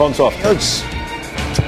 Phones off. Let's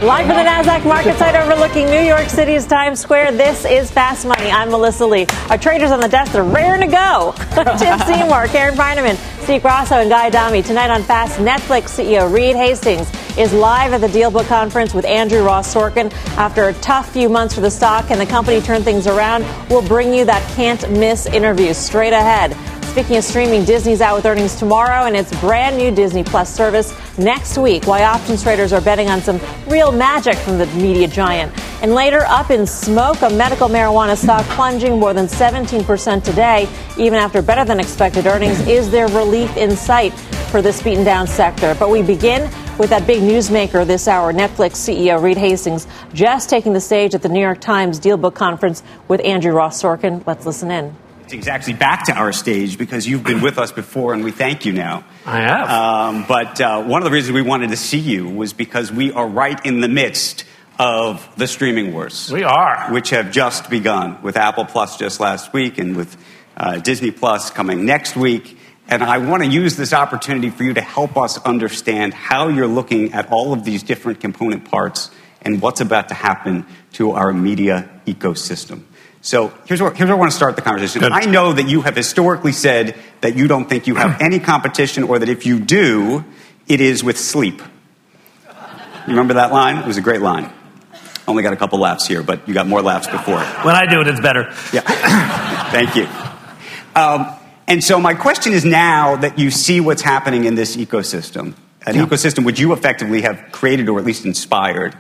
Live from the NASDAQ market site overlooking New York City's Times Square, this is Fast Money. I'm Melissa Lee. Our traders on the desk, they're raring to go. Tim Seymour, Karen Finerman, Steve Grasso, and Guy Adami. Tonight on Fast, Netflix CEO Reed Hastings is live at the DealBook conference with Andrew Ross Sorkin. After a tough few months for the stock and the company turned things around, we'll bring you that can't miss interview straight ahead. Speaking of streaming, Disney's out with earnings tomorrow and its brand new Disney Plus service next week. Why options traders are betting on some real magic from the media giant. And later, up in smoke, a medical marijuana stock plunging more than 17% today, even after better than expected earnings. Is there relief in sight for this beaten down sector? But we begin with that big newsmaker this hour, Netflix CEO Reed Hastings, just taking the stage at the New York Times Dealbook Conference with Andrew Ross Sorkin. Let's listen in exactly back to our stage because you've been with us before and we thank you now. I have. Um, but uh, one of the reasons we wanted to see you was because we are right in the midst of the streaming wars. We are. Which have just begun with Apple Plus just last week and with uh, Disney Plus coming next week. And I want to use this opportunity for you to help us understand how you're looking at all of these different component parts and what's about to happen to our media ecosystem. So here's where, here's where I want to start the conversation. Good. I know that you have historically said that you don't think you have any competition, or that if you do, it is with sleep. You remember that line? It was a great line. Only got a couple laughs here, but you got more laughs before. When I do it, it's better. Yeah. Thank you. Um, and so my question is now that you see what's happening in this ecosystem, an yeah. ecosystem which you effectively have created or at least inspired,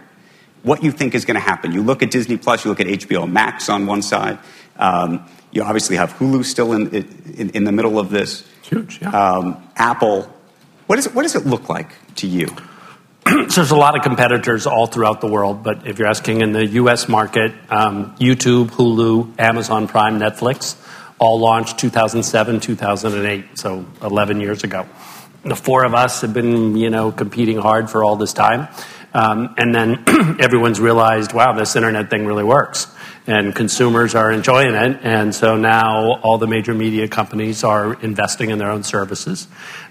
what you think is going to happen. You look at Disney Plus, you look at HBO Max on one side. Um, you obviously have Hulu still in, in, in, the middle of this. Huge, yeah. Um, Apple. What, is it, what does it look like to you? so there's a lot of competitors all throughout the world, but if you're asking in the U.S. market, um, YouTube, Hulu, Amazon Prime, Netflix, all launched 2007, 2008, so 11 years ago. The four of us have been, you know, competing hard for all this time. Um, and then everyone's realized, wow, this internet thing really works. And consumers are enjoying it. And so now all the major media companies are investing in their own services.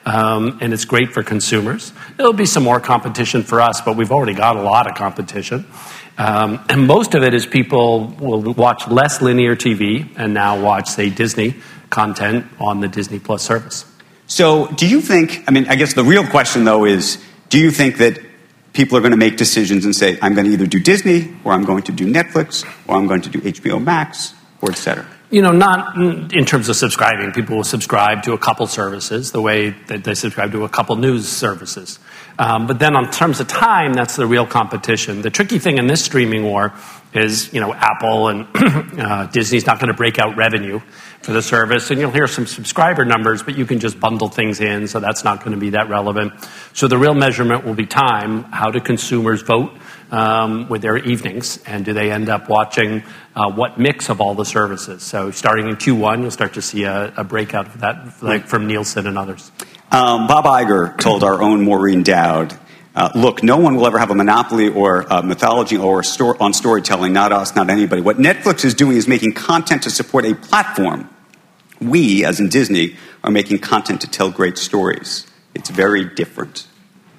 Um, and it's great for consumers. There'll be some more competition for us, but we've already got a lot of competition. Um, and most of it is people will watch less linear TV and now watch, say, Disney content on the Disney Plus service. So, do you think, I mean, I guess the real question though is do you think that people are going to make decisions and say, I'm going to either do Disney, or I'm going to do Netflix, or I'm going to do HBO Max, or et cetera? You know, not in terms of subscribing. People will subscribe to a couple services the way that they subscribe to a couple news services. Um, but then, on terms of time, that's the real competition. The tricky thing in this streaming war is, you know, Apple and uh, Disney's not going to break out revenue for the service. And you'll hear some subscriber numbers, but you can just bundle things in, so that's not going to be that relevant. So the real measurement will be time. How do consumers vote um, with their evenings? And do they end up watching uh, what mix of all the services? So starting in Q1, you'll start to see a, a breakout of that, like from Nielsen and others. Um, Bob Iger told our own Maureen Dowd uh, look, no one will ever have a monopoly or a mythology or a sto- on storytelling, not us, not anybody. What Netflix is doing is making content to support a platform. We, as in Disney, are making content to tell great stories. It's very different.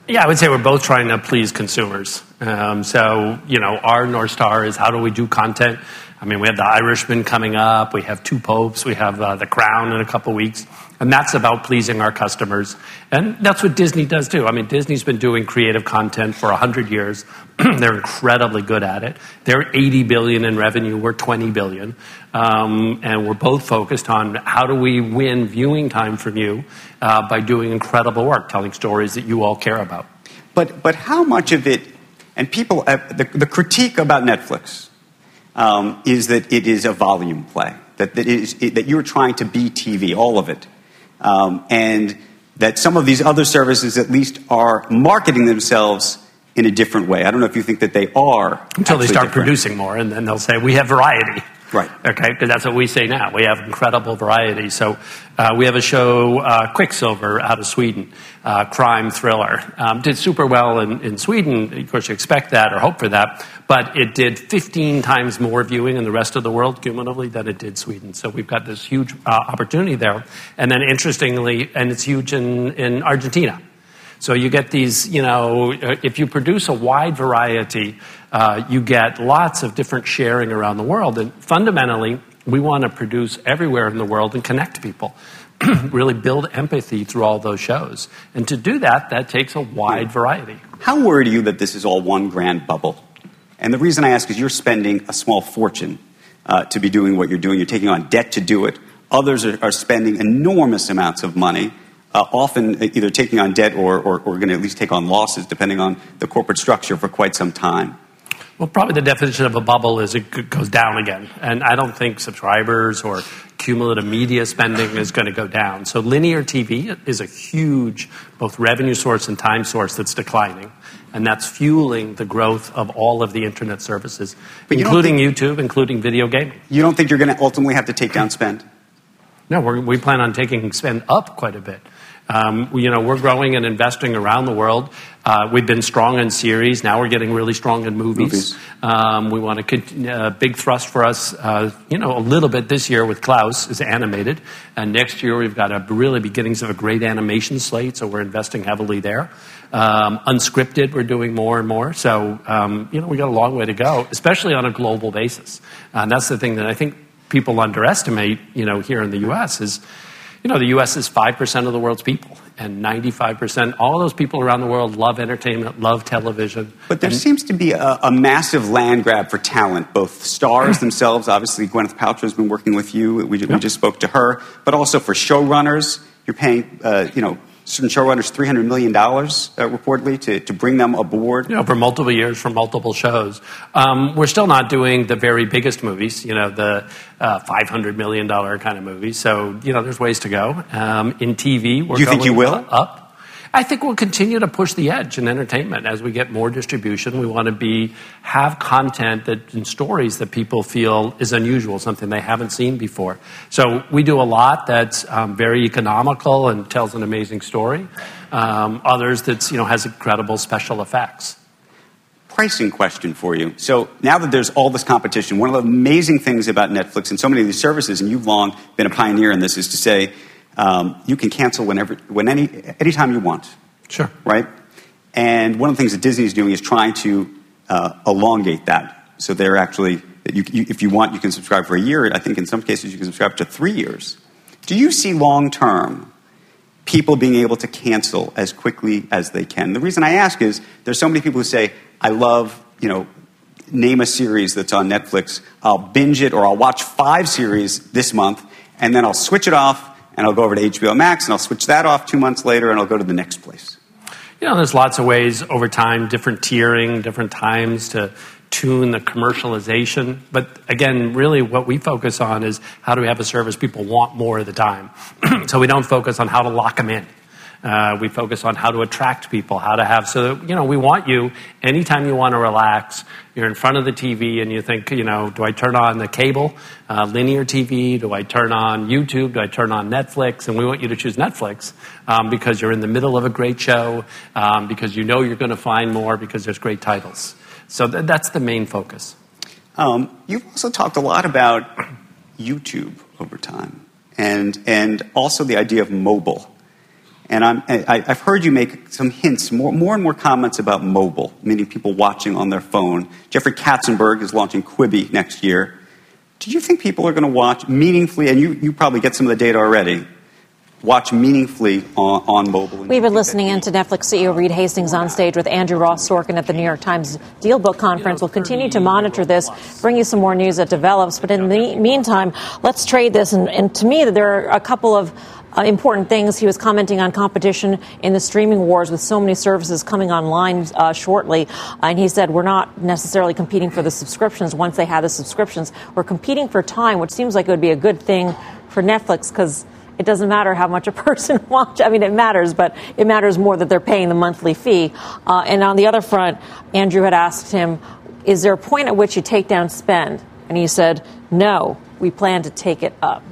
Yeah, I would say we're both trying to please consumers. Um, so, you know, our North Star is how do we do content? I mean, we have The Irishman coming up, we have Two Popes, we have uh, The Crown in a couple weeks. And that's about pleasing our customers. And that's what Disney does too. I mean, Disney's been doing creative content for 100 years. They're incredibly good at it. They're 80 billion in revenue, we're 20 billion. Um, and we're both focused on how do we win viewing time from you uh, by doing incredible work, telling stories that you all care about. But, but how much of it, and people, uh, the, the critique about Netflix um, is that it is a volume play, that, that, is, it, that you're trying to be TV, all of it. Um, and that some of these other services at least are marketing themselves in a different way. I don't know if you think that they are. Until they start different. producing more, and then they'll say, we have variety. Right. Okay, because that's what we say now. We have incredible variety. So uh, we have a show, uh, Quicksilver, out of Sweden, uh, crime thriller. Um, did super well in, in Sweden. Of course, you expect that or hope for that. But it did 15 times more viewing in the rest of the world cumulatively than it did Sweden. So we've got this huge uh, opportunity there. And then interestingly, and it's huge in, in Argentina. So you get these, you know, if you produce a wide variety, uh, you get lots of different sharing around the world. And fundamentally, we want to produce everywhere in the world and connect people. really build empathy through all those shows. And to do that, that takes a wide variety. How worried are you that this is all one grand bubble? And the reason I ask is you're spending a small fortune uh, to be doing what you're doing. You're taking on debt to do it. Others are, are spending enormous amounts of money, uh, often either taking on debt or, or, or going to at least take on losses, depending on the corporate structure, for quite some time. Well, probably the definition of a bubble is it goes down again. And I don't think subscribers or cumulative media spending is going to go down. So linear TV is a huge both revenue source and time source that's declining. And that's fueling the growth of all of the internet services, including think, YouTube, including video gaming. You don't think you're going to ultimately have to take down spend? No, we plan on taking spend up quite a bit. Um, you know, we're growing and investing around the world. Uh, we've been strong in series. Now we're getting really strong in movies. movies. Um, we want to a uh, big thrust for us. Uh, you know, a little bit this year with Klaus is animated, and next year we've got a really beginnings of a great animation slate. So we're investing heavily there. Um, unscripted, we're doing more and more. So um, you know, we got a long way to go, especially on a global basis. And that's the thing that I think people underestimate. You know, here in the U.S. is you know, the US is 5% of the world's people, and 95%, all those people around the world love entertainment, love television. But there and, seems to be a, a, massive land grab for talent, both stars themselves, obviously, Gwyneth Paltrow has been working with you, we, we just spoke to her, but also for showrunners. You're paying, uh, you know, certain showrunners $300 million, uh, reportedly, to, to bring them aboard. You know, for multiple years, for multiple shows. Um, we're still not doing the very biggest movies, you know, the uh, $500 million kind of movies. So, you know, there's ways to go. Um, in TV, we're you think you will? Up. I think we'll continue to push the edge in entertainment as we get more distribution. We want to be have content that and stories that people feel is unusual, something they haven't seen before. So we do a lot that's um, very economical and tells an amazing story. Um, others that you know has incredible special effects pricing question for you. So now that there's all this competition, one of the amazing things about Netflix and so many of these services, and you've long been a pioneer in this, is to say um, you can cancel whenever, when any, anytime you want. Sure. Right? And one of the things that Disney is doing is trying to uh, elongate that. So they're actually, you, you, if you want, you can subscribe for a year. I think in some cases you can subscribe to three years. Do you see long term people being able to cancel as quickly as they can? The reason I ask is there's so many people who say, I love, you know, name a series that's on Netflix. I'll binge it or I'll watch five series this month and then I'll switch it off and I'll go over to HBO Max and I'll switch that off two months later and I'll go to the next place. You know, there's lots of ways over time, different tiering, different times to tune the commercialization. But again, really what we focus on is how do we have a service people want more of the time. so we don't focus on how to lock them in. Uh, we focus on how to attract people, how to have, so, you know, we want you, anytime you want to relax, you're in front of the TV and you think, you know, do I turn on the cable, uh, linear TV? Do I turn on YouTube? Do I turn on Netflix? And we want you to choose Netflix um, because you're in the middle of a great show, um, because you know you're going to find more, because there's great titles. So th- that's the main focus. Um, you've also talked a lot about YouTube over time and, and also the idea of mobile. And I'm, I, have heard you make some hints, more, more and more comments about mobile, meaning people watching on their phone. Jeffrey Katzenberg is launching Quibi next year. Do you think people are going to watch meaningfully, and you, you probably get some of the data already, watch meaningfully on, on mobile. We've been listening in to Netflix CEO Reed Hastings on stage with Andrew Ross Sorkin at the New York Times Deal Book Conference. We'll continue to monitor this, bring you some more news that develops. But in the meantime, let's trade this. And, and to me, there are a couple of uh, important things. He was commenting on competition in the streaming wars with so many services coming online uh, shortly. and he said, We're not necessarily competing for the subscriptions once they have the subscriptions. We're competing for time, which seems like it would be a good thing for Netflix because it doesn't matter how much a person watches. I mean, it matters, but it matters more that they're paying the monthly fee. Uh, and on the other front, Andrew had asked him, Is there a point at which you take down spend? And he said, No, we plan to take it up.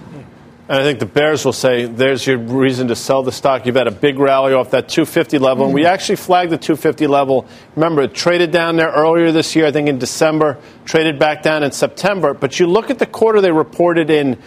And I think the Bears will say, there's your reason to sell the stock. You've had a big rally off that 250 level. And we mm. actually flagged the 250 level. Remember, it traded down there earlier this year, I think in December, traded back down in September. But you look at the quarter they reported in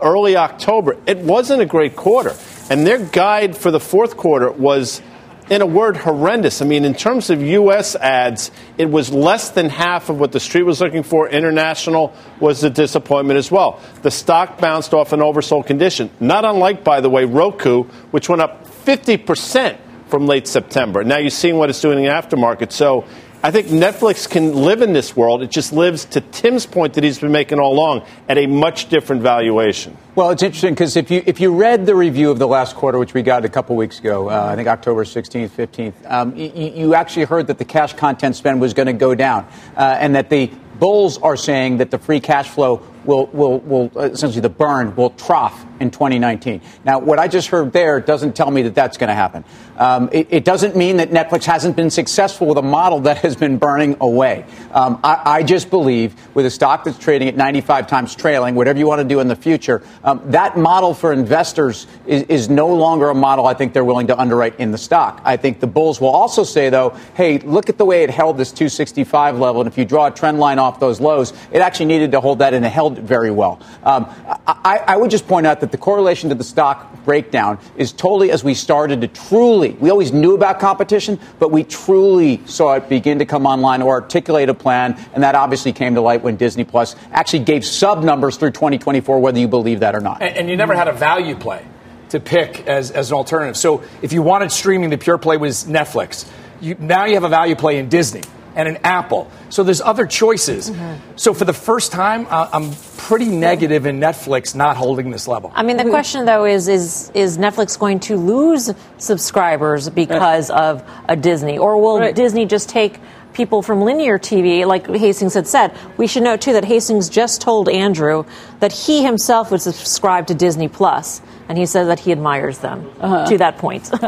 early October, it wasn't a great quarter. And their guide for the fourth quarter was in a word, horrendous. I mean, in terms of U.S. ads, it was less than half of what the street was looking for. International was a disappointment as well. The stock bounced off an oversold condition, not unlike, by the way, Roku, which went up 50% from late September. Now you're seeing what it's doing in the aftermarket. So I think Netflix can live in this world. It just lives, to Tim's point that he's been making all along, at a much different valuation. Well, it's interesting because if you if you read the review of the last quarter, which we got a couple weeks ago, uh, I think October 16th, 15th, um, you, you, actually heard that the cash content spend was going to go down, uh, and that the bulls are saying that the free cash flow will, will, will essentially the burn will trough in 2019. Now, what I just heard there doesn't tell me that that's going to happen. Um, it, it, doesn't mean that Netflix hasn't been successful with a model that has been burning away. Um, I, I, just believe with a stock that's trading at 95 times trailing, whatever you want to do in the future, um, that model for investors is, is no longer a model I think they're willing to underwrite in the stock. I think the bulls will also say, though, hey, look at the way it held this 265 level, and if you draw a trend line off those lows, it actually needed to hold that, and it held very well. Um, I, I would just point out that the correlation to the stock breakdown is totally as we started to truly, we always knew about competition, but we truly saw it begin to come online or articulate a plan, and that obviously came to light when Disney Plus actually gave sub numbers through 2024, whether you believe that or not. And, and you never had a value play to pick as, as an alternative. So if you wanted streaming, the pure play was Netflix. You, now you have a value play in Disney and an Apple. So there's other choices. Mm-hmm. So for the first time, uh, I'm pretty negative in Netflix not holding this level. I mean, the question though is is is Netflix going to lose subscribers because right. of a Disney, or will right. Disney just take people from linear TV, like Hastings had said. We should note, too, that Hastings just told Andrew that he himself would subscribe to Disney Plus, and he says that he admires them uh-huh. to that point.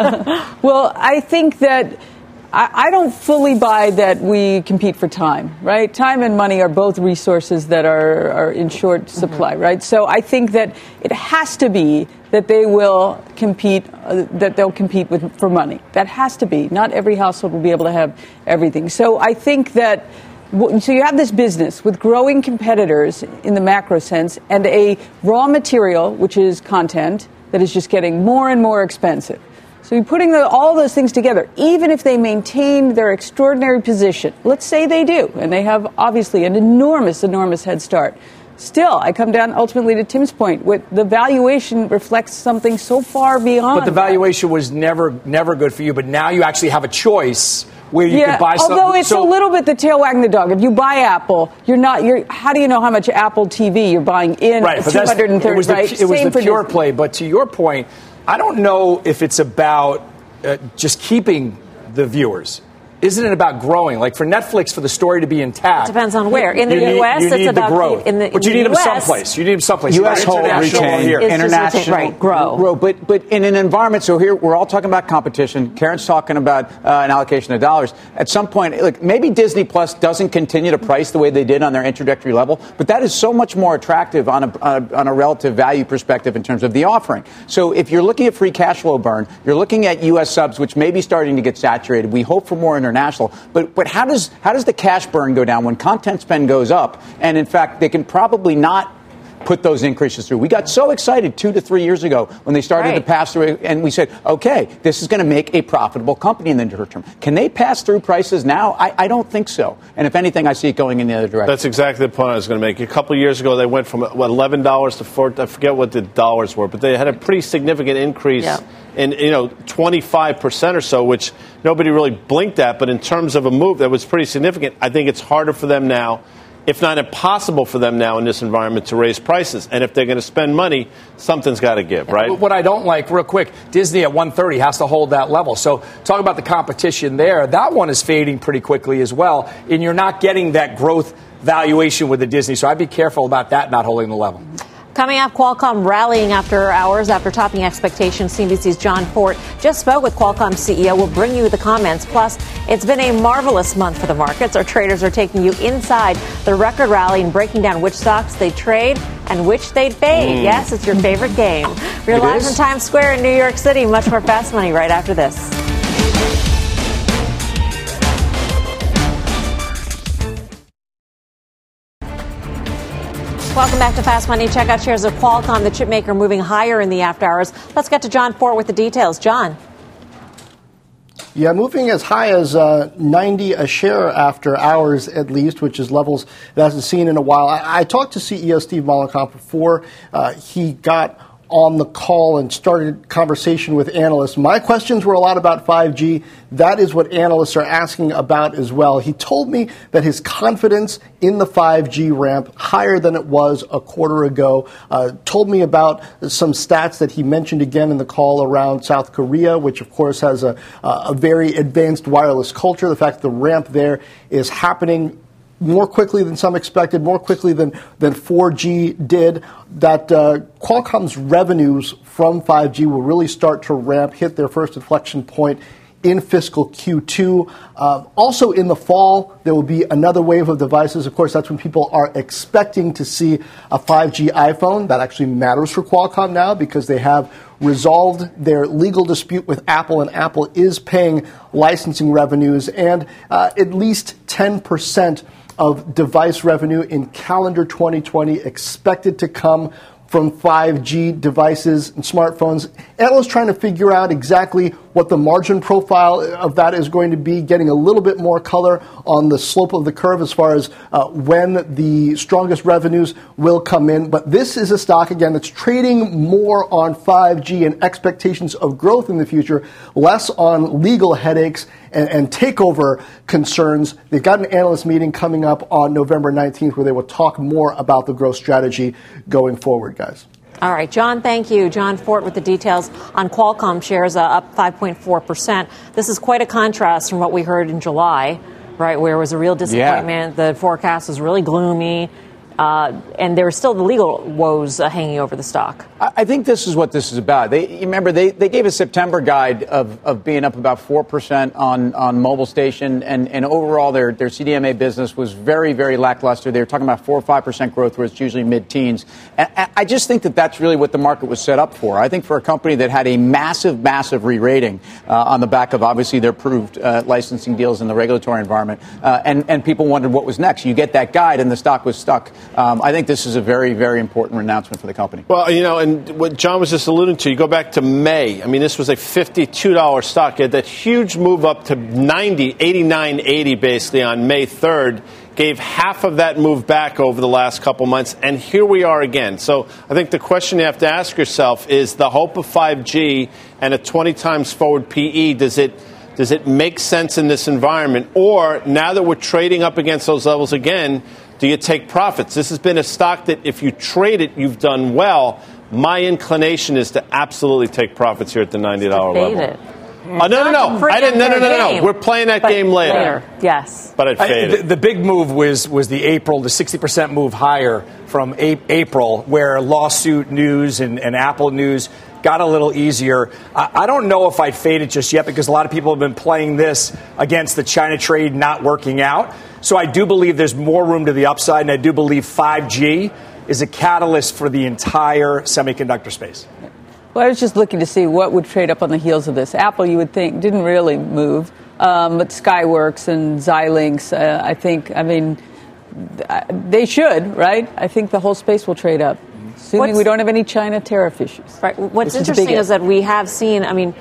well, I think that I, I don't fully buy that we compete for time, right? Time and money are both resources that are, are in short mm-hmm. supply, mm-hmm. right? So I think that it has to be that they will compete, uh, that they'll compete with, for money. That has to be. Not every household will be able to have everything. So I think that so you have this business with growing competitors in the macro sense and a raw material which is content that is just getting more and more expensive so you're putting the, all those things together, even if they maintain their extraordinary position. Let's say they do, and they have obviously an enormous, enormous head start. Still, I come down ultimately to Tim's point. With the valuation reflects something so far beyond. But the valuation that. was never, never good for you. But now you actually have a choice where you yeah, could buy something. Although it's so, a little bit the tail wagging the dog. If you buy Apple, you're not. You're. How do you know how much Apple TV you're buying in? Right, and thirty. It was right? the, it was the pure play. But to your point, I don't know if it's about uh, just keeping the viewers isn't it about growing? Like for Netflix, for the story to be intact. It depends on where. In the need, U.S., you it's about growth. In the, but you need them someplace. You need them someplace. U.S. whole retain here. international right, grow. grow. But but in an environment, so here we're all talking about competition. Karen's talking about uh, an allocation of dollars. At some point, like maybe Disney Plus doesn't continue to price the way they did on their introductory level, but that is so much more attractive on a, on a, on a relative value perspective in terms of the offering. So if you're looking at free cash flow burn, you're looking at U.S. subs, which may be starting to get saturated. We hope for more international, but but how does how does the cash burn go down when content spend goes up? And in fact, they can probably not put those increases through. We got so excited two to three years ago when they started right. to pass through, and we said, okay, this is going to make a profitable company in the near term. Can they pass through prices now? I, I, don't think so. And if anything, I see it going in the other direction. That's exactly the point I was going to make. A couple years ago, they went from what eleven dollars to four. I forget what the dollars were, but they had a pretty significant increase. Yeah in you know 25% or so, which nobody really blinked at. But in terms of a move that was pretty significant, I think it's harder for them now, if not impossible for them now in this environment to raise prices. And if they're going to spend money, something's got to give, right? What I don't like, real quick, Disney at 130 has to hold that level. So talk about the competition there. That one is fading pretty quickly as well, and you're not getting that growth valuation with the Disney. So I'd be careful about that not holding the level. Coming up, Qualcomm rallying after hours after topping expectations. CNBC's Jon Fortt just spoke with Qualcomm CEO. We'll bring you the comments. Plus, it's been a marvelous month for the markets. Our traders are taking you inside the record rally and breaking down which stocks they trade and which they'd fade. Mm. Yes, it's your favorite game. We're live from Times Square in New York City. Much more fast money right after this. Welcome back to Fast Money. Check out shares of Qualcomm, the chipmaker, moving higher in the after hours. Let's get to Jon Fortt with the details. John. Yeah, moving as high as uh, 90 a share after hours at least, which is levels that hasn't seen in a while. I, I talked to CEO Steve Mollenkopf before uh, he got on the call and started conversation with analysts. My questions were a lot about 5G. That is what analysts are asking about as well. He told me that his confidence in the 5G ramp higher than it was a quarter ago. Uh, told me about some stats that he mentioned again in the call around South Korea, which of course has a, a very advanced wireless culture. The fact that the ramp there is happening more quickly than some expected, more quickly than, than 4G did, that uh, Qualcomm's revenues from 5G will really start to ramp, hit their first inflection point in fiscal Q2. Um, also in the fall, there will be another wave of devices. Of course, that's when people are expecting to see a 5G iPhone. That actually matters for Qualcomm now because they have resolved their legal dispute with Apple, and Apple is paying licensing revenues and uh, at least 10% of device revenue in calendar 2020 expected to come from 5G devices and smartphones. Analysts trying to figure out exactly what the margin profile of that is going to be, getting a little bit more color on the slope of the curve as far as uh, when the strongest revenues will come in. But this is a stock, again, that's trading more on 5G and expectations of growth in the future, less on legal headaches and, and takeover concerns. They've got an analyst meeting coming up on November 19th where they will talk more about the growth strategy going forward, guys. All right, John, thank you. Jon Fortt with the details on Qualcomm shares uh, up 5.4%. This is quite a contrast from what we heard in July, right, where it was a real disappointment. Yeah. The forecast was really gloomy. Uh, and there are still the legal woes uh, hanging over the stock. I think this is what this is about. They, remember, they, they gave a September guide of, of being up about 4% on, on mobile station, and, and overall their, their CDMA business was very, very lackluster. They were talking about 4 or 5% growth, where it's usually mid teens. I just think that that's really what the market was set up for. I think for a company that had a massive, massive re rating uh, on the back of obviously their proved uh, licensing deals in the regulatory environment, uh, and, and people wondered what was next. You get that guide, and the stock was stuck um, I think this is a very, very important announcement for the company. Well, you know, and what John was just alluding to, you go back to May. I mean, this was a $52 stock. You had that huge move up to 90, 89, 80 basically on May 3rd. Gave half of that move back over the last couple months, and here we are again. So I think the question you have to ask yourself is the hope of 5G and a 20 times forward PE, does it does it make sense in this environment? Or now that we're trading up against those levels again, do you take profits? This has been a stock that if you trade it, you've done well. My inclination is to absolutely take profits here at the $90 level. It. Uh, no, no, no. I didn't. No, no, no, no, no. We're playing that game later. later. Yes. But I'd fade I, the, the, big move was was the April, the 60% move higher from a- April, where lawsuit news and, and Apple news got a little easier. I, I don't know if I'd fade it just yet because a lot of people have been playing this against the China trade not working out. So I do believe there's more room to the upside, and I do believe 5G is a catalyst for the entire semiconductor space. Well, I was just looking to see what would trade up on the heels of this. Apple, you would think, didn't really move, um, but Skyworks and Xilinx, uh, I think, I mean, they should, right? I think the whole space will trade up, assuming What's, we don't have any China tariff issues. Right. What's interesting is, is that we have seen, I mean,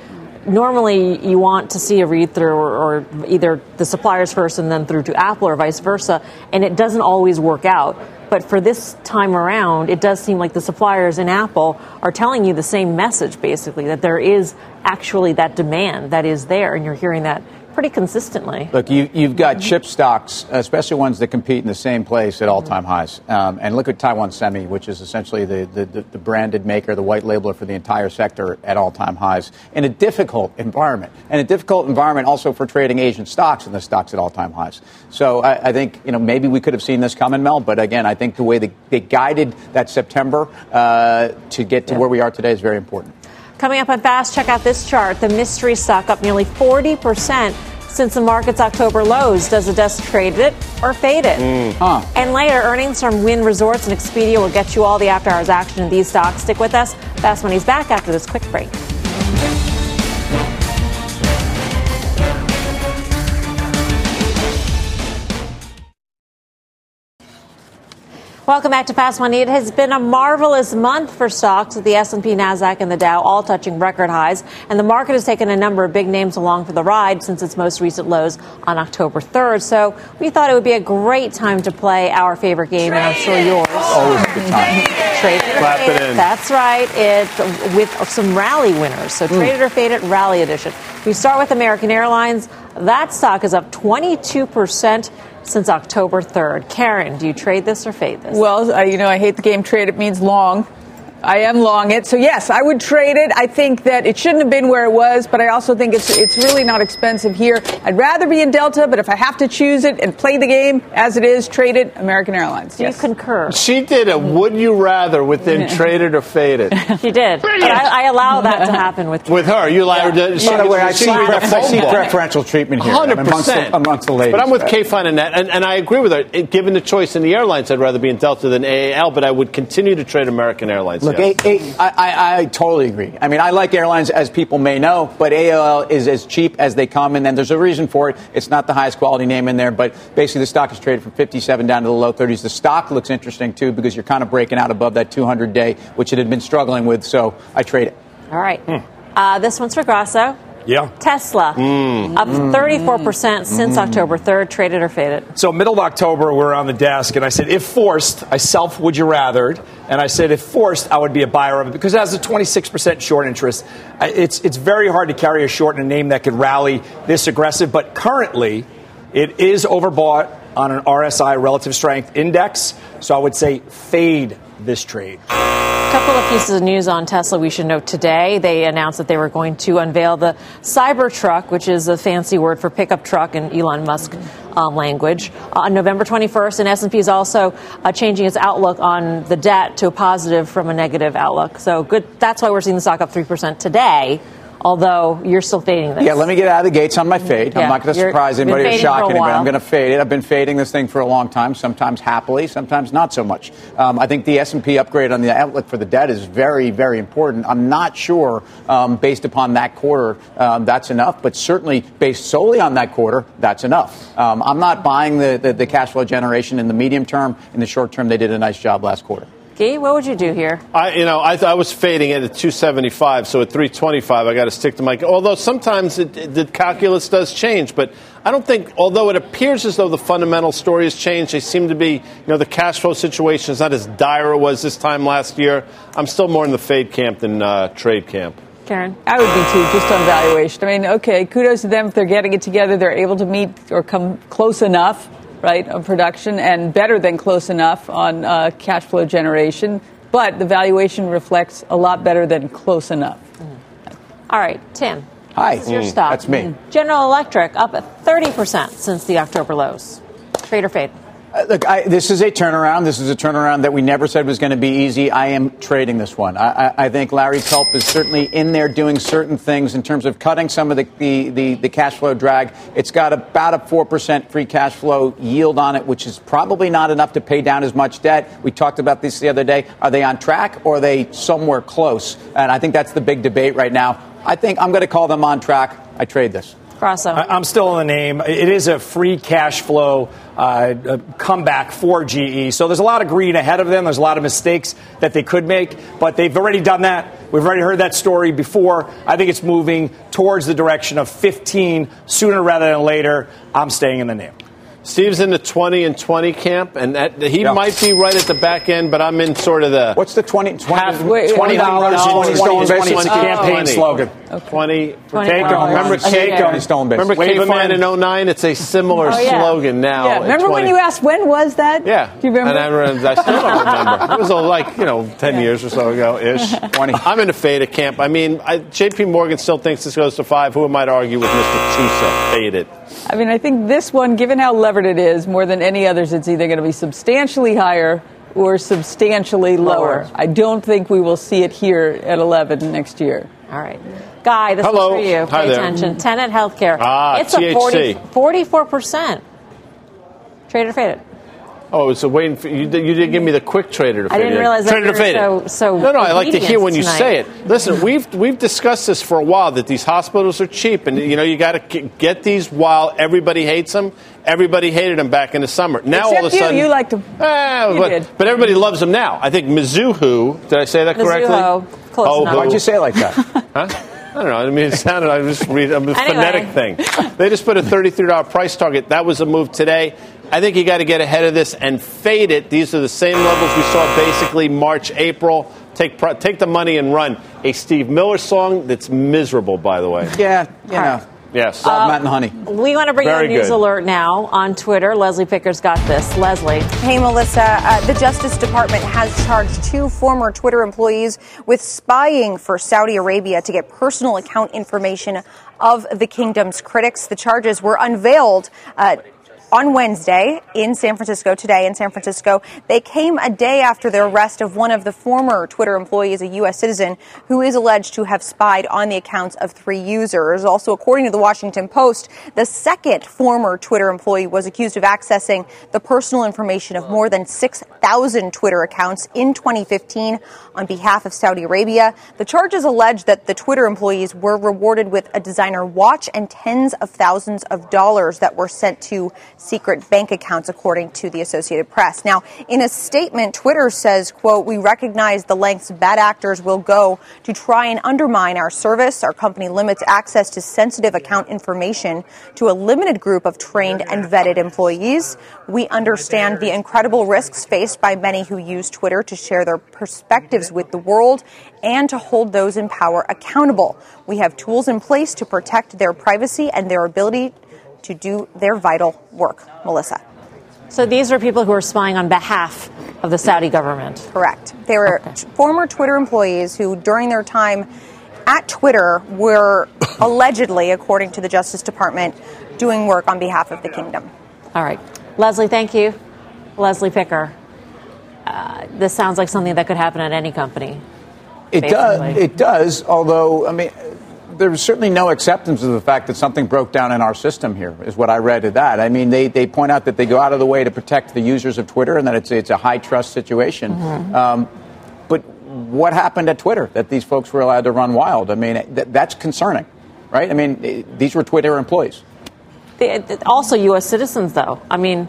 normally you want to see a read through or, or, either the suppliers first and then through to Apple or vice versa, and it doesn't always work out. But for this time around, it does seem like the suppliers in Apple are telling you the same message, basically, that there is actually that demand that is there, and you're hearing that pretty consistently. Look, you, have got chip stocks, especially ones that compete in the same place at all time highs. Um, and look at Taiwan Semi, which is essentially the, the, the, branded maker, the white labeler for the entire sector at all time highs in a difficult environment. And a difficult environment also for trading Asian stocks and the stocks at all time highs. So I, I, think, you know, maybe we could have seen this coming, Mel, but again, I think the way they, they guided that September uh, to get to yeah. where we are today is very important. Coming up on Fast, check out this chart. The mystery stock up nearly 40% since the market's October lows. Does the desk trade it or fade it? Mm. Huh. And later, earnings from Wynn Resorts and Expedia will get you all the after hours action in these stocks. Stick with us. Fast Money's back after this quick break. Welcome back to Fast Money. It has been a marvelous month for stocks with the S&P, Nasdaq, and the Dow all touching record highs, and the market has taken a number of big names along for the ride since its most recent lows on October 3rd. So we thought it would be a great time to play our favorite game, and I'm sure yours. Always a good time. Trade it Clap it in. That's right. It's with some rally winners. So trade it or fade it rally edition. We start with American Airlines. That stock is up 22 percent since October 3rd. Karen, do you trade this or fade this? Well, you know, I hate the game trade. It means long. I am long it. So yes, I would trade it. I think that it shouldn't have been where it was, but I also think it's it's really not expensive here. I'd rather be in Delta, but if I have to choose it and play the game as it is, trade it American Airlines. do you concur? She did a would you rather within trade it or fade it. She did. But I, I allow that to happen with With her, you allowed her to. she By the way, I she see, read a I phone see preferential treatment here Hundred amongst percent the, amongst the ladies. But I'm with Kay Fine and that, and, and I agree with her. It- given the choice in the airlines, I'd rather be in Delta than AAL, but I would continue to trade American Airlines. Look, yes. A, A, I, I, I totally agree. I mean, I like airlines, as people may know, but AOL is as cheap as they come, and then there's a reason for it. It's not the highest quality name in there, but basically the stock is traded from 57 down to the low 30s. The stock looks interesting, too, because you're kind of breaking out above that 200 day, which it had been struggling with, so I trade it. All right. Uh, this one's for Grasso. Yeah. Tesla, mm. up 34% mm. since October 3rd. Traded or faded? So middle of October, we're on the desk, and I said, if forced, I self would you rather, and I said, if forced, I would be a buyer of it because it has a 26% short interest. It's it's very hard to carry a short in a name that could rally this aggressive, but currently, it is overbought on an RSI relative strength index. So I would say fade this trade. Couple of pieces of news on Tesla we should note today. They announced that they were going to unveil the Cybertruck, which is a fancy word for pickup truck in Elon Musk um, language, on November 21st. And S&P is also uh, changing its outlook on the debt to a positive from a negative outlook. So good. That's why we're seeing the stock up 3% today, although you're still fading this. Yeah, let me get out of the gates on my fade. Yeah, I'm not going to surprise anybody or shock anybody. I'm going to fade it. I've been fading this thing for a long time, sometimes happily, sometimes not so much. Um, I think the S&P upgrade on the outlook for the debt is very, very important. I'm not sure, um, based upon that quarter, um, that's enough, but certainly based solely on that quarter, that's enough. Um, I'm not buying the, the, the cash flow generation in the medium term. In the short term, they did a nice job last quarter. Guy, what would you do here? I, you know, I, I was fading it at 275, so at 325, I got to stick to my. Although sometimes it, it- the calculus does change, but I don't think. Although it appears as though the fundamental story has changed, they seem to be. You know, the cash flow situation is not as dire it was this time last year. I'm still more in the fade camp than uh, trade camp. Karen? I would be too, just on valuation. I mean, okay, kudos to them if they're getting it together. They're able to meet or come close enough, right, on production and better than close enough on uh, cash flow generation. But the valuation reflects a lot better than close enough. All right, Tim. Hi. This is your Mm, stock. that's me. General Electric up at 30% since the October lows. Trade or fade? Uh, Look, I, this is a turnaround. This is a turnaround that we never said was going to be easy. I am trading this one. I, I, I think Larry Culp is certainly in there doing certain things in terms of cutting some of the, the, the, the cash flow drag. It's got about a 4% free cash flow yield on it, which is probably not enough to pay down as much debt. We talked about this the other day. Are they on track or are they somewhere close? And I think that's the big debate right now. I think I'm going to call them on track. I trade this. Grasso. I'm still in the name. It is a free cash flow uh, comeback for GE. So there's a lot of green ahead of them. There's a lot of mistakes that they could make, but they've already done that. We've already heard that story before. I think it's moving towards the direction of 15 sooner rather than later. I'm staying in the name. Steve's in the 20 and 20 camp, and that, he Yeah. might be right at the back end, but I'm in sort of the What's the 20? 20 half Wait, Twenty dollars, $20 twenty stolen bases. campaign 20. slogan. 20. $20. Take 'em. Remember Okay. Cake? Twenty stolen bases. Remember Wave Cave 'em Man in. in 09? It's a similar Oh, yeah. slogan now. Yeah, remember when you asked when was that? Yeah. Do you remember? And I, I still don't remember. It was uh, like, you know, 10 years or so ago ish. 20. I'm in a faded camp. I mean, I, JP Morgan still thinks this goes to five. Who am I to argue with Mr. Tusa? Faded. I mean, I think this one, given how levered it is, more than any others, it's either going to be substantially higher or substantially lower. Lower. I don't think we will see it here at 11 next year. All right. Guy, this Hello. is for you. Hi Pay there. attention. Tenet Healthcare. Ah, it's a THC. 40, 44%. Trade or fade it? Oh, it's a waiting for you. You didn't give me the quick trader to I fade didn't it. realize that trader you to were so- so no, no. I like to hear when you obedient say it. Listen, we've we've discussed this for a while that these hospitals are cheap, and you know you got to get these while everybody hates them. Everybody hated them back in the summer. Now all of a Except you, sudden you liked them. Ah, You but, did. but everybody loves them now. I think Mizuho. Did I say that correctly? Mizuho. Close Oh, enough. Why'd you say it like that? Huh? I don't know. I mean, it sounded. I just read a Anyway. phonetic thing. They just put a thirty-three dollar price target. That was a move today. I think you got to get ahead of this and fade it. These are the same levels we saw basically March, April. Take take the money and run. A Steve Miller song that's miserable, by the way. yeah, yeah. know. Yes. Salt, Matt, and honey. We want to bring Very you a news good. alert now on Twitter. Leslie Picker's got this. Leslie. Hey, Melissa. Uh, the Justice Department has charged two former Twitter employees with spying for Saudi Arabia to get personal account information of the kingdom's critics. The charges were unveiled. Uh, on Wednesday in San Francisco, today in San Francisco, they came a day after the arrest of one of the former Twitter employees, a U.S. citizen, who is alleged to have spied on the accounts of three users. Also, according to the Washington Post, the second former Twitter employee was accused of accessing the personal information of more than 6,000 Twitter accounts in 2015 on behalf of Saudi Arabia. The charges allege that the Twitter employees were rewarded with a designer watch and tens of thousands of dollars that were sent to secret bank accounts, according to the Associated Press. Now, in a statement, Twitter says, quote, we recognize the lengths bad actors will go to try and undermine our service. Our company limits access to sensitive account information to a limited group of trained and vetted employees. We understand the incredible risks faced by many who use Twitter to share their perspectives with the world and to hold those in power accountable. We have tools in place to protect their privacy and their ability to do their vital work. Melissa. So these are people who are spying on behalf of the Saudi government. Correct. They were Okay. t- former Twitter employees who, during their time at Twitter, were allegedly, according to the Justice Department, doing work on behalf of the kingdom. All right. Leslie, thank you. Leslie Picker. Uh, this sounds like something that could happen at any company. It does. It does. Although, I mean, there's certainly no acceptance of the fact that something broke down in our system here. Is what I read of that. I mean, they, they point out that they go out of the way to protect the users of Twitter, and that it's it's a high trust situation. Um, but what happened at Twitter that these folks were allowed to run wild? I mean, th- that's concerning, right? I mean, eh, these were Twitter employees. They- also U.S. citizens, though. I mean,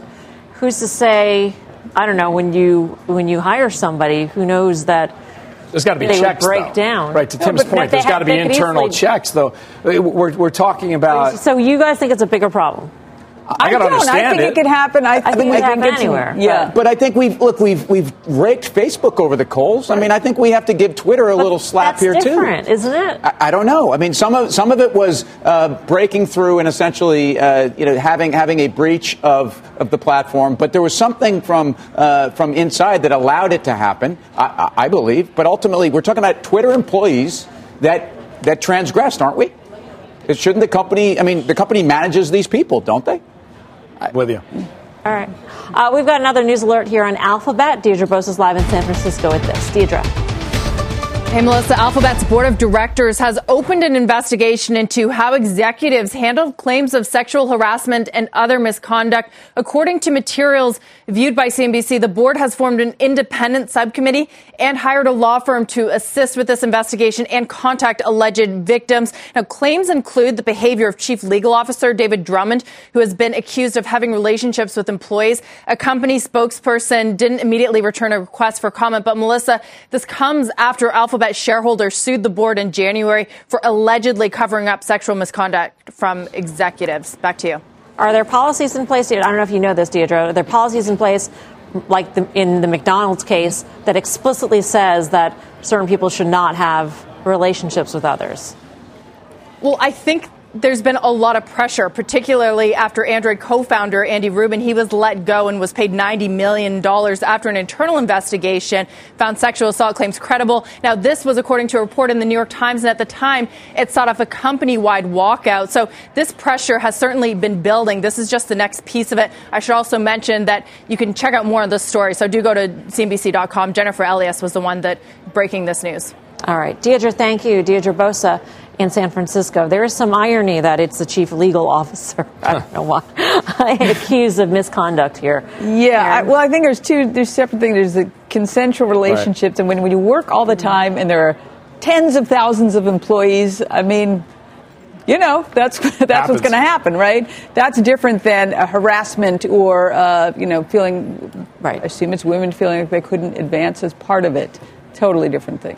who's to say? I don't know. When you when you hire somebody, who knows that There's got to be They checks, break though. down. Right to Tim's but point, there's got to be internal easily- checks, though. We're, we're talking about. So you guys think it's a bigger problem? I got to don't. I think it. could happen. I, think it could happen it's- anywhere, Yeah. But I think we've look we've we've raked Facebook over the coals. I mean, I think we have to give Twitter a But little slap that's here too. different, isn't it? I, I don't know. I mean, some of some of it was uh, breaking through and essentially, uh, you know, having having a breach of, of the platform. But there was something from uh, from inside that allowed it to happen. I, I I believe. But ultimately, we're talking about Twitter employees that that transgressed, aren't we? It shouldn't the company? I mean, the company manages these people, don't they? With you. All right. Uh, we've got another news alert here on Alphabet. Deirdre Bosa is live in San Francisco with this. Deirdre. Hey, Melissa, Alphabet's board of directors has opened an investigation into how executives handled claims of sexual harassment and other misconduct. According to materials viewed by CNBC, the board has formed an independent subcommittee and hired a law firm to assist with this investigation and contact alleged victims. Now, claims include the behavior of Chief Legal Officer David Drummond, who has been accused of having relationships with employees. A company spokesperson didn't immediately return a request for comment, but Melissa, this comes after Alphabet shareholders sued the board in January for allegedly covering up sexual misconduct from executives. Back to you. Are there policies in place? I don't know if you know this, Deirdre. Are there policies in place, like the, in the McDonald's case, that explicitly says that certain people should not have relationships with others? Well, I think there's been a lot of pressure, particularly after Android co-founder Andy Rubin, he was let go and was paid $90 million after an internal investigation found sexual assault claims credible. Now, this was according to a report in the New York Times, and at the time, it sought off a company-wide walkout. So this pressure has certainly been building. This is just the next piece of it. I should also mention that you can check out more on this story. So do go to CNBC.com. Jennifer Elias was the one that breaking this news. All right. Deirdre, thank you. Deirdre Bosa in San Francisco. There is some irony that it's the chief legal officer. I don't know why. I accused of misconduct here. Yeah, I, well, I think there's two. There's separate things. There's the consensual relationships, right. and when, when you work all the time, and there are tens of thousands of employees. I mean, you know, that's that's Happens. what's going to happen, right? That's different than a harassment or uh, you know feeling. Right. I assume it's women feeling like they couldn't advance as part of it. Totally different thing.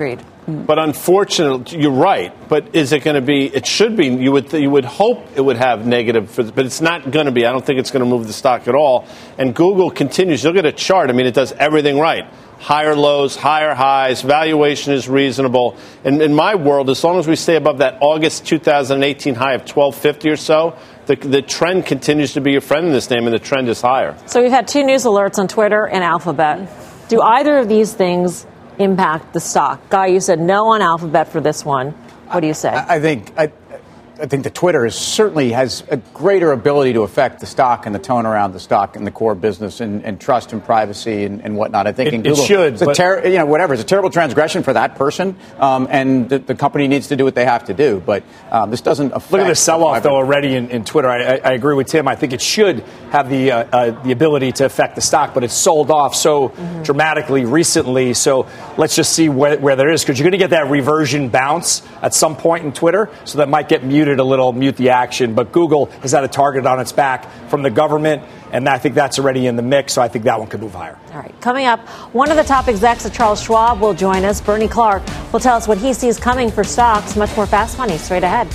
Agreed. Mm. But unfortunately, you're right. But is it going to be? It should be. You would you would hope it would have negative, for, but it's not going to be. I don't think it's going to move the stock at all. And Google continues. Look at a chart. I mean, it does everything right. Higher lows, higher highs. Valuation is reasonable. And in my world, as long as we stay above that August 2018 high of 1250 or so, the, the trend continues to be your friend in this name, and the trend is higher. So we've had two news alerts on Twitter and Alphabet. Do either of these things impact the stock? Guy, you said no on Alphabet for this one. What do you say? I, I think I, I think the Twitter is, certainly has a greater ability to affect the stock and the tone around the stock and the core business and, and trust and privacy and, and, whatnot. I think it, in Google, it should, it's a ter- you know, whatever. It's a terrible transgression for that person, um, and the, the, company needs to do what they have to do. But um, this doesn't affect. Look at the sell-off though already in, in Twitter. I, I, agree with Tim. I think it should have the uh, uh, the ability to affect the stock, but it's sold off so mm-hmm. dramatically recently. So let's just see where, where there is because you're going to get that reversion bounce at some point in Twitter. So that might get muted a little, mute the action. But Google has had a target on its back from the government, and I think that's already in the mix. So I think that one could move higher. All right. Coming up, one of the top execs at Charles Schwab will join us. Bernie Clark will tell us what he sees coming for stocks. Much more fast money straight ahead.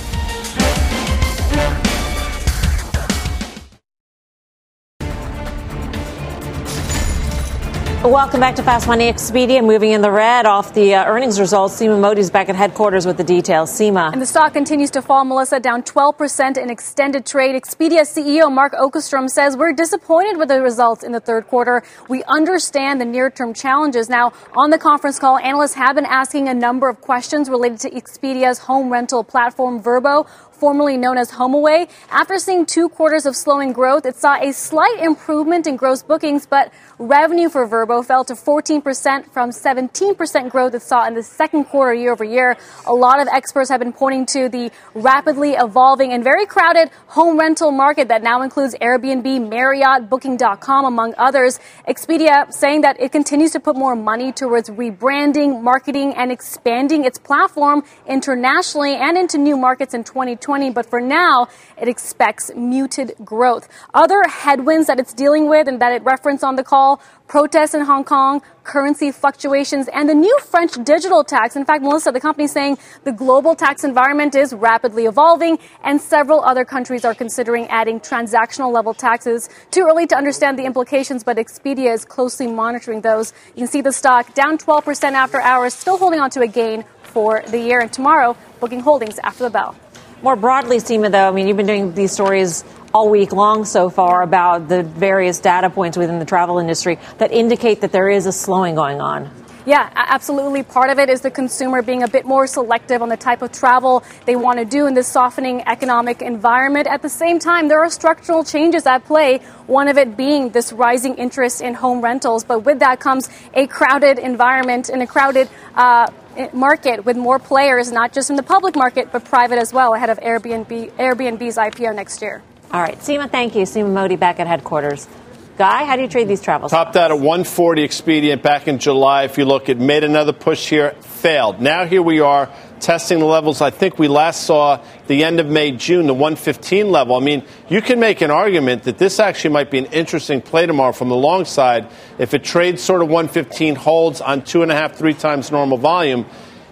Welcome back to Fast Money Expedia. Moving in the red off the uh, earnings results. Seema Modi's back at headquarters with the details. Seema. And the stock continues to fall, Melissa, down 12% in extended trade. Expedia CEO Mark Okerstrom says we're disappointed with the results in the third quarter. We understand the near term challenges. Now, on the conference call, analysts have been asking a number of questions related to Expedia's home rental platform, Vrbo formerly known as HomeAway. After seeing two quarters of slowing growth, it saw a slight improvement in gross bookings, but Revenue for Vrbo fell to 14% from 17% growth it saw in the second quarter year over year. A lot of experts have been pointing to the rapidly evolving and very crowded home rental market that now includes Airbnb, Marriott, Booking.com, among others. Expedia saying that it continues to put more money towards rebranding, marketing, and expanding its platform internationally and into new markets in 2020. But for now, it expects muted growth. Other headwinds that it's dealing with and that it referenced on the call protests in Hong Kong, currency fluctuations, and the new French digital tax. In fact, Melissa, the company is saying the global tax environment is rapidly evolving, and several other countries are considering adding transactional level taxes. Too early to understand the implications, but Expedia is closely monitoring those. You can see the stock down 12% after hours, still holding on to a gain for the year. And tomorrow, booking holdings after the bell. More broadly, Seema, though, I mean, you've been doing these stories all week long so far about the various data points within the travel industry that indicate that there is a slowing going on. Yeah, absolutely. Part of it is the consumer being a bit more selective on the type of travel they want to do in this softening economic environment. At the same time, there are structural changes at play, one of it being this rising interest in home rentals. But with that comes a crowded environment and a crowded uh, Eh, market with more players, not just in the public market, but private as well, ahead of Airbnb, Airbnb's IPO next year. All right, Seema, thank you. Seema Modi back at headquarters. Guy, how do you trade these travel Topped out at 140 Expedient back in July. If you look, it made another push here, failed. Now here we are testing the levels I think we last saw the end of May, June, the 115 level. I mean, you can make an argument that this actually might be an interesting play tomorrow from the long side. If it trades sort of 115, holds on two and a half, three times normal volume,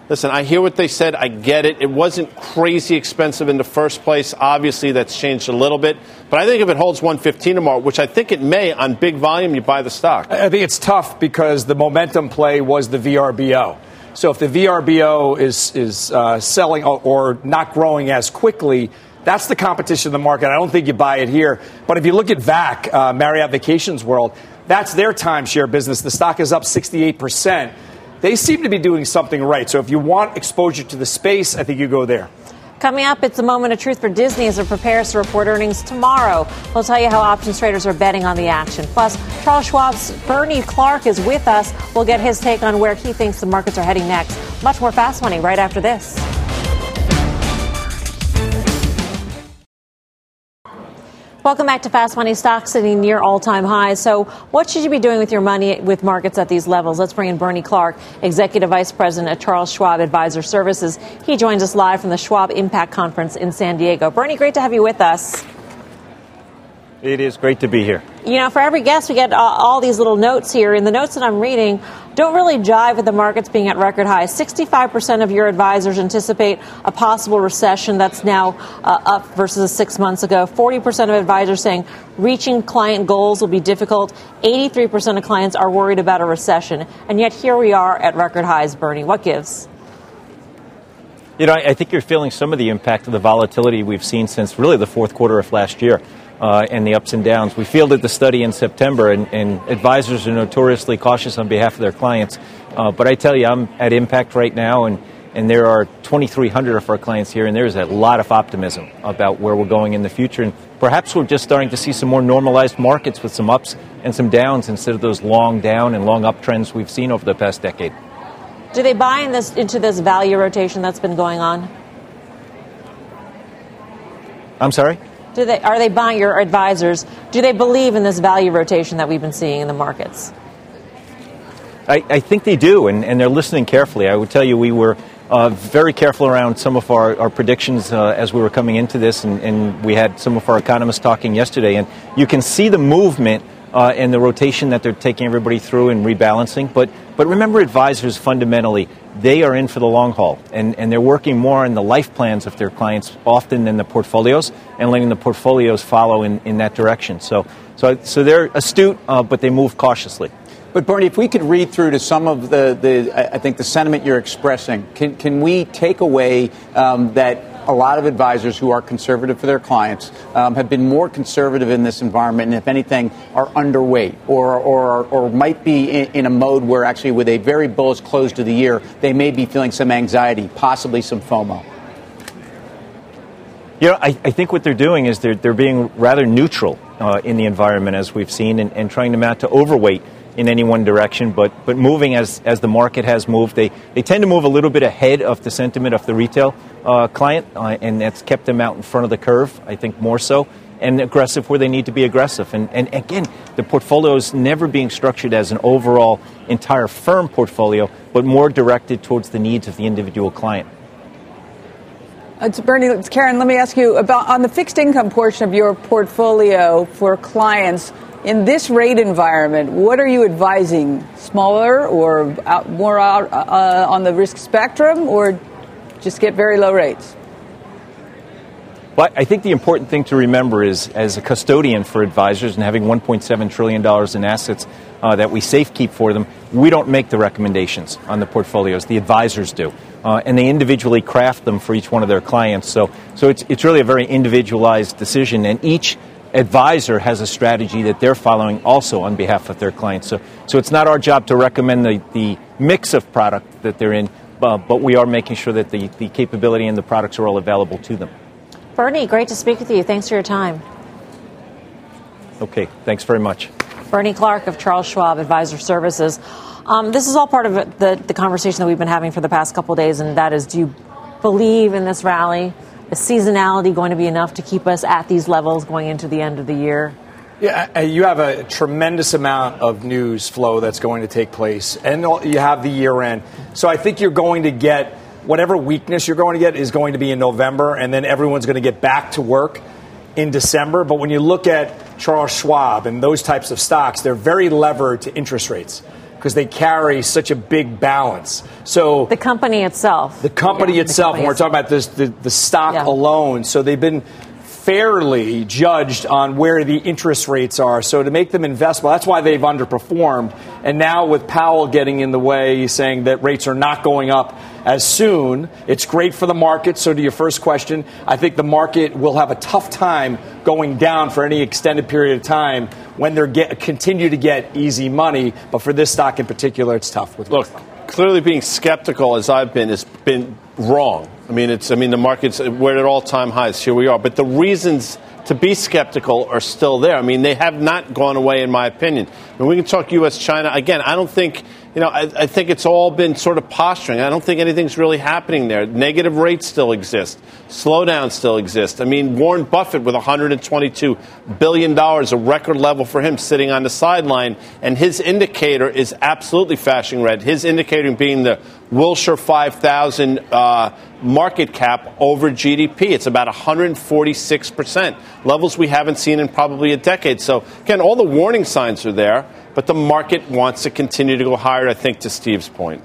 Listen, I hear what they said. I get it. It wasn't crazy expensive in the first place. Obviously, that's changed a little bit. But I think if it holds 115 tomorrow, which I think it may on big volume, you buy the stock. I think it's tough because the momentum play was the VRBO. So if the VRBO is, is uh, selling or not growing as quickly, that's the competition in the market. I don't think you buy it here. But if you look at VAC, uh, Marriott Vacations World, that's their timeshare business. The stock is up 68% they seem to be doing something right. So if you want exposure to the space, I think you go there. Coming up, it's a moment of truth for Disney as it prepares to report earnings tomorrow. We'll tell you how options traders are betting on the action. Plus, Charles Schwab's Bernie Clark is with us. We'll get his take on where he thinks the markets are heading next. Much more fast money right after this. Welcome back to Fast Money. Stocks sitting near all-time highs. So, what should you be doing with your money with markets at these levels? Let's bring in Bernie Clark, Executive Vice President at Charles Schwab Advisor Services. He joins us live from the Schwab Impact Conference in San Diego. Bernie, great to have you with us. It is great to be here. You know, for every guest, we get all these little notes here. And the notes that I'm reading don't really jive with the markets being at record highs. 65% of your advisors anticipate a possible recession that's now uh, up versus six months ago. 40% of advisors saying reaching client goals will be difficult. 83% of clients are worried about a recession. And yet here we are at record highs, Bernie. What gives? You know, I think you're feeling some of the impact of the volatility we've seen since really the fourth quarter of last year uh, and the ups and downs. We fielded the study in September, and, and advisors are notoriously cautious on behalf of their clients. Uh, but I tell you, I'm at Impact right now, and, and there are 2,300 of our clients here, and there's a lot of optimism about where we're going in the future. And perhaps we're just starting to see some more normalized markets with some ups and some downs instead of those long down and long uptrends we've seen over the past decade. Do they buy in this, into this value rotation that's been going on? I'm sorry? Do they, are they buying your advisors? Do they believe in this value rotation that we've been seeing in the markets? I, I think they do, and, and, they're listening carefully. I would tell you we were uh, very careful around some of our, our predictions uh, as we were coming into this, and, and, we had some of our economists talking yesterday, and you can see the movement uh, and the rotation that they're taking everybody through and rebalancing. But, but remember, advisors fundamentally, they are in for the long haul, and, and they're working more on the life plans of their clients often than the portfolios, and letting the portfolios follow in, in that direction. So, so, so they're astute, uh, but they move cautiously. But Bernie, if we could read through to some of the, the I think the sentiment you're expressing, can, can we take away um, that a lot of advisors who are conservative for their clients um, have been more conservative in this environment, and if anything, are underweight or, or, or might be in, in, a mode where actually, with a very bullish close to the year, they may be feeling some anxiety, possibly some FOMO. You know, I, I think what they're doing is they're, they're being rather neutral uh, in the environment, as we've seen, and, and trying to not to overweight in any one direction, but, but moving as, as the market has moved. They, they tend to move a little bit ahead of the sentiment of the retail uh, client, uh, and that's kept them out in front of the curve, I think more so, and aggressive where they need to be aggressive. And, and again, the portfolio is never being structured as an overall entire firm portfolio, but more directed towards the needs of the individual client. It's Bernie, it's Karen. Let me ask you about on the fixed income portion of your portfolio for clients in this rate environment, what are you advising? Smaller or out, more out uh, on the risk spectrum, or just get very low rates? Well, I think the important thing to remember is, as a custodian for advisors and having $1.7 trillion in assets uh, that we safekeep for them, we don't make the recommendations on the portfolios. The advisors do. Uh, and they individually craft them for each one of their clients. So, so it's, it's really a very individualized decision, and each advisor has a strategy that they're following also on behalf of their clients. So, so it's not our job to recommend the, the mix of product that they're in, uh, but we are making sure that the, the capability and the products are all available to them. Bernie, great to speak with you. Thanks for your time. Okay, thanks very much. Bernie Clark of Charles Schwab Advisor Services. Um, this is all part of the, the conversation that we've been having for the past couple days, and that is do you believe in this rally? Is seasonality going to be enough to keep us at these levels going into the end of the year? Yeah, you have a tremendous amount of news flow that's going to take place, and you have the year end. So I think you're going to get whatever weakness you're going to get is going to be in November, and then everyone's going to get back to work in December. But when you look at Charles Schwab and those types of stocks, they're very levered to interest rates because they carry such a big balance. So the company itself, the company yeah, itself, the company and we're talking about this, the, the stock yeah. alone. So they've been fairly judged on where the interest rates are. So to make them investable, that's why they've underperformed. And now with Powell getting in the way, saying that rates are not going up as soon, it's great for the market. So to your first question, I think the market will have a tough time going down for any extended period of time when they get continue to get easy money. But for this stock in particular, it's tough. With look, clearly being skeptical as I've been has been wrong. I mean, it's I mean the markets we're at all time highs. Here we are, but the reasons to be skeptical are still there. I mean, they have not gone away, in my opinion. And we can talk U.S. China again. I don't think you know, I, I, think it's all been sort of posturing. I don't think anything's really happening there. Negative rates still exist. Slowdowns still exist. I mean, Warren Buffett with $122 billion, a record level for him sitting on the sideline, and his indicator is absolutely flashing red. His indicator being the Wilshire 5000 uh, market cap over GDP. It's about 146%, levels we haven't seen in probably a decade. So, again, all the warning signs are there but the market wants to continue to go higher, I think, to Steve's point.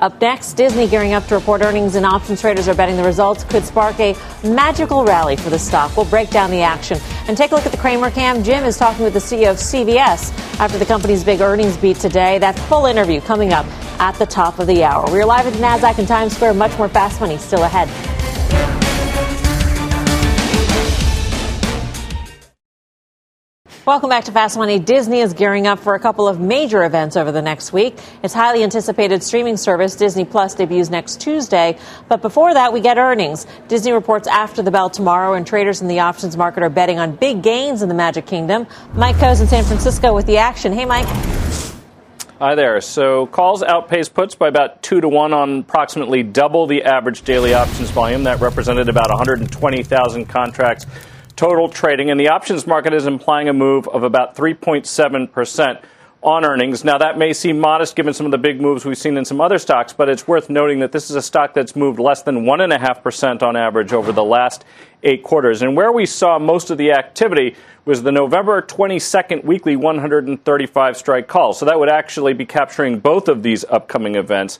Up next, Disney gearing up to report earnings, and options traders are betting the results could spark a magical rally for the stock. We'll break down the action and take a look at the Cramer cam. Jim is talking with the CEO of CVS after the company's big earnings beat today. That full interview coming up at the top of the hour. We're live at the NASDAQ in Times Square. Much more fast money still ahead. Welcome back to Fast Money. Disney is gearing up for a couple of major events over the next week. Its highly anticipated streaming service, Disney Plus, debuts next Tuesday. But before that, we get earnings. Disney reports after the bell tomorrow, and traders in the options market are betting on big gains in the Magic Kingdom. Mike Khouw's in San Francisco with the action. Hey, Mike. Hi there. So calls outpaced puts by about two to one on approximately double the average daily options volume. That represented about 120,000 contracts total trading, and the options market is implying a move of about 3.7% on earnings. Now, that may seem modest given some of the big moves we've seen in some other stocks, but it's worth noting that this is a stock that's moved less than 1.5% on average over the last eight quarters. And where we saw most of the activity was the November 22nd weekly 135 strike call. So that would actually be capturing both of these upcoming events.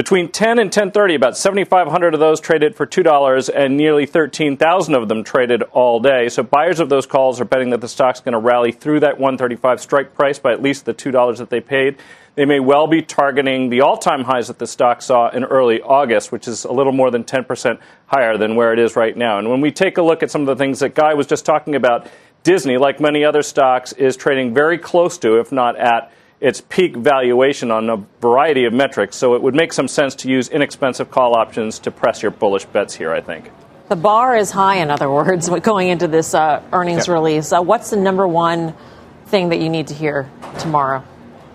Between 10 and 10:30, about 7,500 of those traded for two dollars, and nearly 13,000 of them traded all day. So buyers of those calls are betting that the stock's going to rally through that 135 strike price by at least the two dollars that they paid. They may well be targeting the all-time highs that the stock saw in early August, which is a little more than 10% higher than where it is right now. And when we take a look at some of the things that Guy was just talking about, Disney, like many other stocks, is trading very close to, if not at its peak valuation on a variety of metrics. So it would make some sense to use inexpensive call options to press your bullish bets here, I think. The bar is high, in other words, going into this uh, earnings release. Uh, what's the number one thing that you need to hear tomorrow?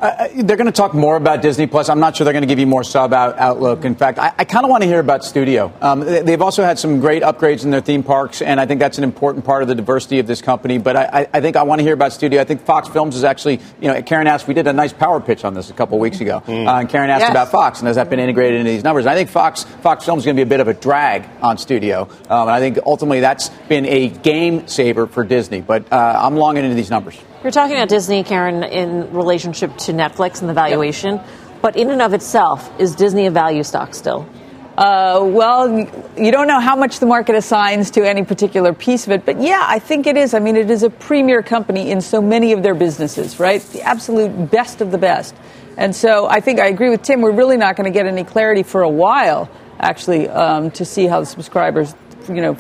Uh, they're going to talk more about Disney Plus. I'm not sure they're going to give you more sub out, outlook. In fact, I, I kind of want to hear about Studio. Um, they've also had some great upgrades in their theme parks, and I think that's an important part of the diversity of this company. But I, I think I want to hear about Studio. I think Fox Films is actually, you know, Karen asked, we did a nice power pitch on this a couple weeks ago, mm. uh, and Karen asked yes. about Fox, and has that been integrated into these numbers? And I think Fox Fox Films is going to be a bit of a drag on Studio, um, and I think ultimately that's been a game saver for Disney. But uh, I'm longing into these numbers. You're talking about Disney, Karen, in relationship to Netflix and the valuation. Yep. But in and of itself, is Disney a value stock still? Uh, well, you don't know how much the market assigns to any particular piece of it, but yeah, I think it is. I mean, it is a premier company in so many of their businesses, right? The absolute best of the best. And so I think I agree with Tim. We're really not going to get any clarity for a while, actually, um, to see how the subscribers, you know,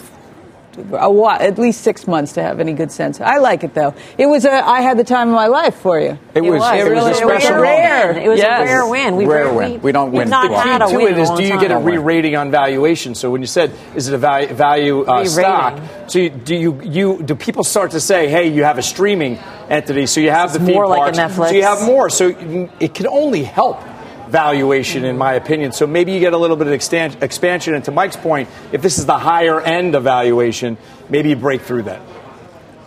a while, at least six months to have any good sense. I like it though. It was a, I had the time of my life for you. It, was, it, it was, a special it was rare. It was yes. a rare win. We rare win. We don't win. Not had a to it is, do you get a re-rating on valuation? So when you said, is it a value, value uh, stock? So you, do you, you do people start to say, hey, you have a streaming entity, so you have it's the more theme like parks, Netflix. so you have more. So it can only help valuation, in my opinion. So maybe you get a little bit of expansion. And to Mike's point, if this is the higher end of valuation, maybe you break through that.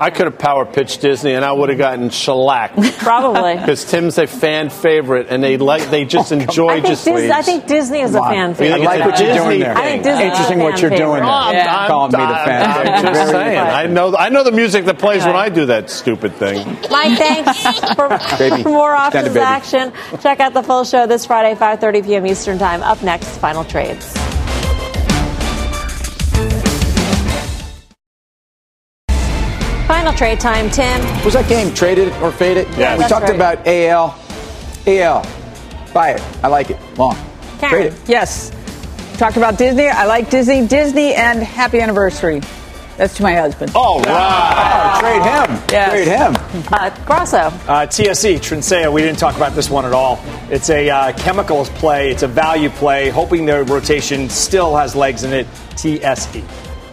I could have power pitched Disney, and I would have gotten shellacked. Probably because Tim's a fan favorite, and they like they just oh, enjoy I just. Disney, I think Disney is a fan favorite. I like what you're doing there. I think Disney Interesting what you're doing there. Oh, yeah. Calling me the fan. I'm just saying. I know I know the music that plays when I do that stupid thing. Mike, thanks for baby. more options action. Check out the full show this Friday, 5:30 p.m. Eastern Time. Up next, final trades. Final trade time, Tim. Was that game traded or faded? Yeah, we talked right. about AL. AL. Buy it. I like it. Long. Karen. Trade it. Yes. Talked about Disney. I like Disney. Disney and happy anniversary. That's to my husband. Oh, wow. Oh, trade him. Yes. Trade him. Uh, Grasso. Uh, TSE, Trinseo, we didn't talk about this one at all. It's a uh, chemicals play, it's a value play, hoping the rotation still has legs in it. TSE.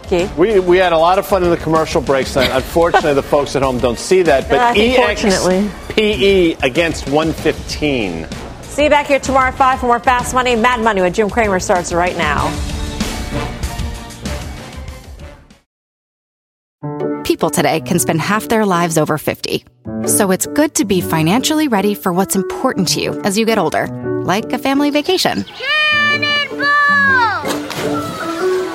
Key. We, we had a lot of fun in the commercial breaks tonight. Unfortunately, the folks at home don't see that. But Uh, I. EXPE against 115. See you back here tomorrow at 5 for more Fast Money. Mad Money with Jim Cramer starts right now. People today can spend half their lives over 50. So it's good to be financially ready for what's important to you as you get older, like a family vacation.